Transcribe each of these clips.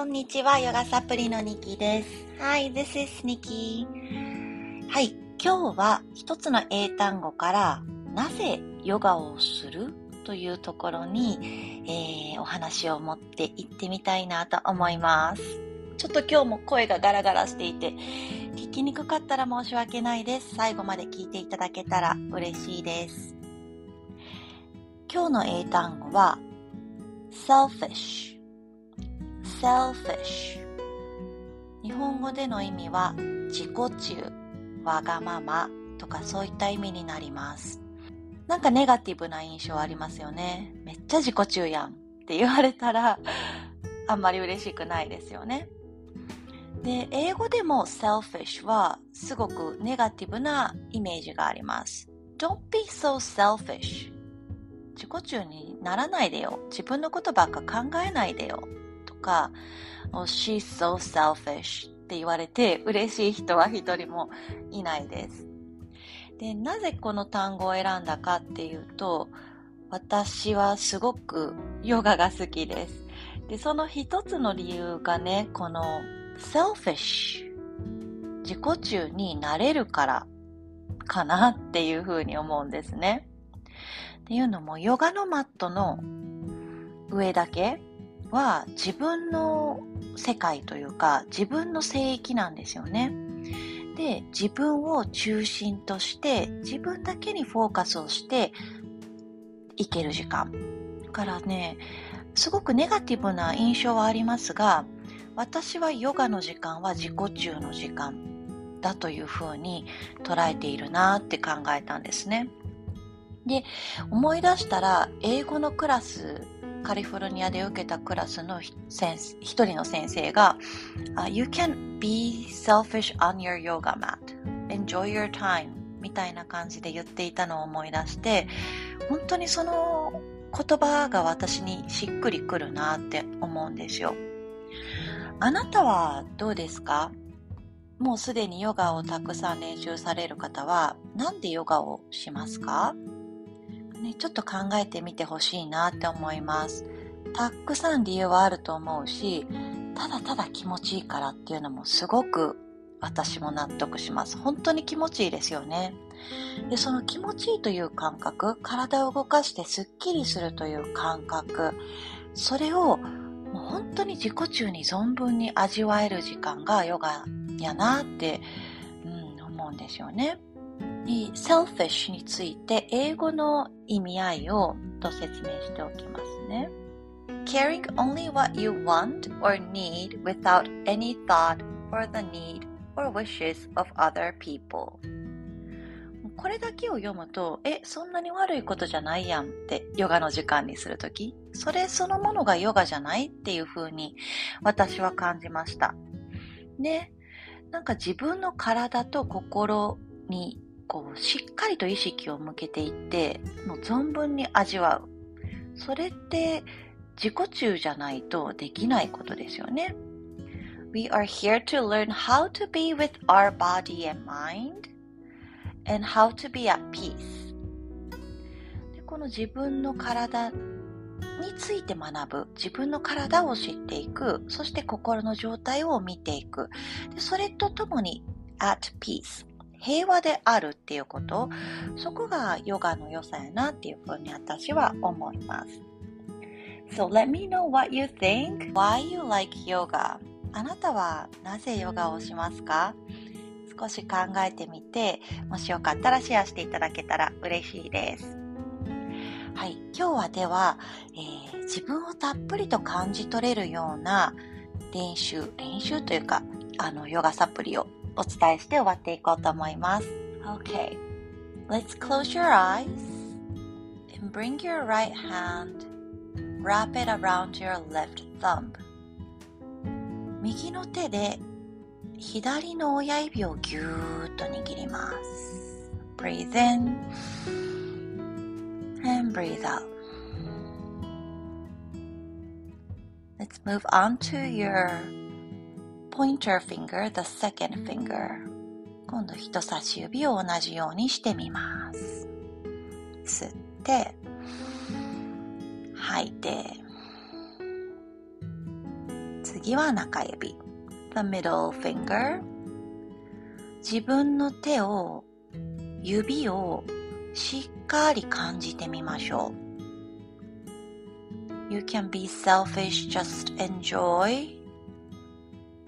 こんにちは、ヨガサプリのニキです。Hi, this is Nikki. はい、今日は一つの英単語からなぜヨガをする？というところに、えー、お話を持っていってみたいなと思います。ちょっと今日も声がガラガラしていて、聞きにくかったら申し訳ないです。最後まで聞いていただけたら嬉しいです。今日の英単語は selfish selfish 日本語での意味は自己中、わがままとかそういった意味になります。なんかネガティブな印象ありますよね。めっちゃ自己中やんって言われたらあんまり嬉しくないですよね。で、英語でも selfish はすごくネガティブなイメージがあります。Don't be so selfish. 自己中にならないでよ。自分のことばっか考えないでよ。か、She's so selfish って言われて嬉しい人は一人もいないです。で、なぜこの単語を選んだかっていうと、私はすごくヨガが好きです。で、その一つの理由がね、この selfish 自己中になれるからかなっていうふうに思うんですね。っていうのもヨガのマットの上だけは自分の世界というか自分の聖域なんですよね。で、自分を中心として自分だけにフォーカスをしていける時間。だからね、すごくネガティブな印象はありますが、私はヨガの時間は自己中の時間だというふうに捉えているなって考えたんですね。で、思い出したら英語のクラスカリフォルニアで受けたクラスの一人の先生が、uh, You can be selfish on your yoga mat. Enjoy your time. みたいな感じで言っていたのを思い出して、本当にその言葉が私にしっくりくるなって思うんですよ。あなたはどうですか？もうすでにヨガをたくさん練習される方は、なんでヨガをしますか？ね、ちょっと考えてみてほしいなって思います。たくさん理由はあると思うし、ただただ気持ちいいからっていうのもすごく私も納得します。本当に気持ちいいですよね。で、その気持ちいいという感覚、体を動かしてスッキリするという感覚、それをもう本当に自己中に存分に味わえる時間がヨガやなって、うん、思うんですよね。に selfish について英語の意味合いをと説明しておきますね。caring only what you want or need without any thought for the need or wishes of other people これだけを読むと、え、そんなに悪いことじゃないやんってヨガの時間にするとき、それそのものがヨガじゃないっていう風に私は感じました。で、なんか自分の体と心にこう、しっかりと意識を向けていって、もう存分に味わう。それって自己中じゃないとできないことですよね。We are here to learn how to be with our body and mind and how to be at peace. でこの自分の体について学ぶ。自分の体を知っていく。そして心の状態を見ていく。でそれとともに at peace。平和であるっていうこと、そこがヨガの良さやなっていうふうに私は思います。So let me know what you think. Why you like yoga? あなたはなぜヨガをしますか？少し考えてみて、もしよかったらシェアしていただけたら嬉しいです。はい、今日はでは、えー、自分をたっぷりと感じ取れるような練習、練習というか、あの、ヨガサプリをお伝えして終わっていこうと思います。Okay. Let's close your eyes and bring your right hand, wrap it around your left thumb. 右の手で左の親指をぎゅーっと握ります。Breathe in and breathe out. Let's move on to your pointer finger, the second finger 今度人差し指を同じようにしてみます吸って吐いて次次は中指。The middle finger. 自分の手を、指をしっかり感じてみましょう。You can be selfish, just enjoy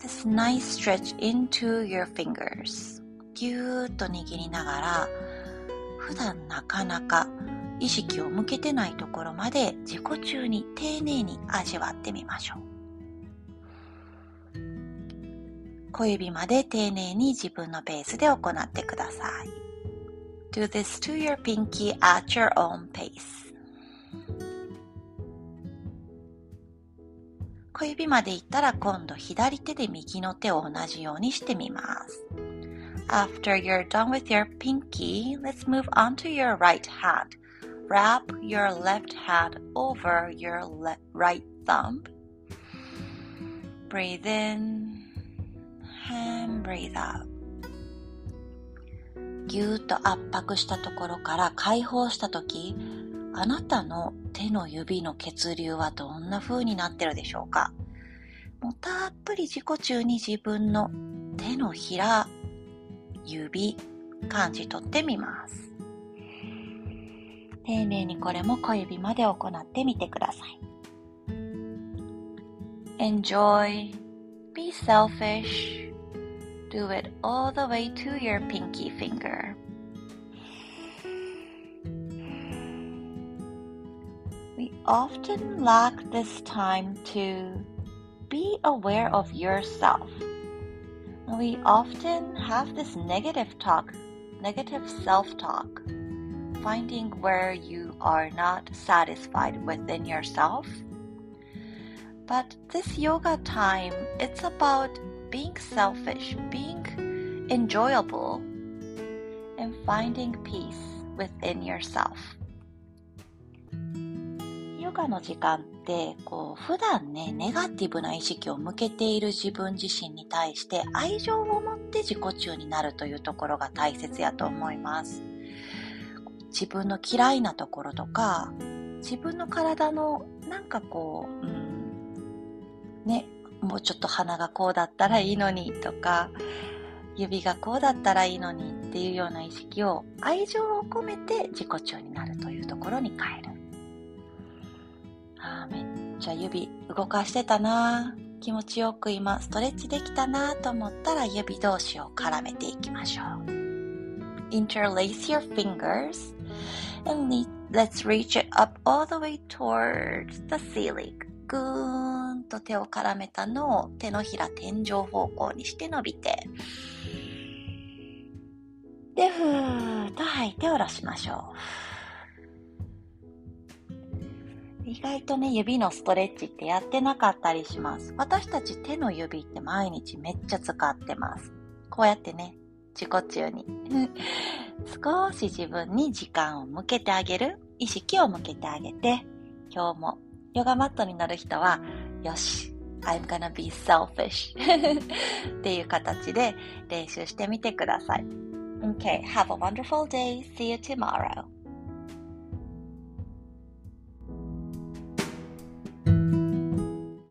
this nice stretch into your fingers. ぎゅーっと握りながら、普段なかなか意識を向けてないところまで自己中に丁寧に味わってみましょう。小指まで丁寧に自分のペースで行ってください。Do this to your pinky at your own pace. 小指までいったら今度左手で右の手を同じようにしてみます。After you're done with your pinky, let's move on to your right hand. Wrap your left hand over your right thumb. Breathe in and breathe out. ぎゅーっと圧迫したところから解放したとき、あなたの手の指の血流はどんな風になってるでしょうか？もうたっぷり自己中に自分の手のひら、指、感じ取ってみます。丁寧にこれも小指まで行ってみてください。Enjoy, be selfish, do it all the way to your pinky finger. Often lack this time to be aware of yourself. We often have this negative talk, negative self talk, finding where you are not satisfied within yourself. But this yoga time, it's about being selfish, being enjoyable, and finding peace within yourself. ヨガの時間ってこう普段ねネガティブな意識を向けている自分自身に対して愛情を持って自己中になるというところが大切やと思います。自分の嫌いなところとか自分の体のなんかこう、うん、ねもうちょっと鼻がこうだったらいいのにとか指がこうだったらいいのにっていうような意識を愛情を込めて自己中になるというところに変える。あめっちゃ指動かしてたな。気持ちよく今ストレッチできたなと思ったら指同士を絡めていきましょう。Interlace your fingers and let's reach it up all the way towards the ceiling. ぐーんと手を絡めたのを手のひら天井方向にして伸びて。で、ふーっと吐いて下ろしましょう。意外とね、指のストレッチってやってなかったりします。私たち手の指って毎日めっちゃ使ってます。こうやってね、自己中に。少し自分に時間を向けてあげる。意識を向けてあげて、今日もヨガマットに乗る人は、よし、I'm gonna be selfish っていう形で練習してみてください。Okay, have a wonderful day. See you tomorrow.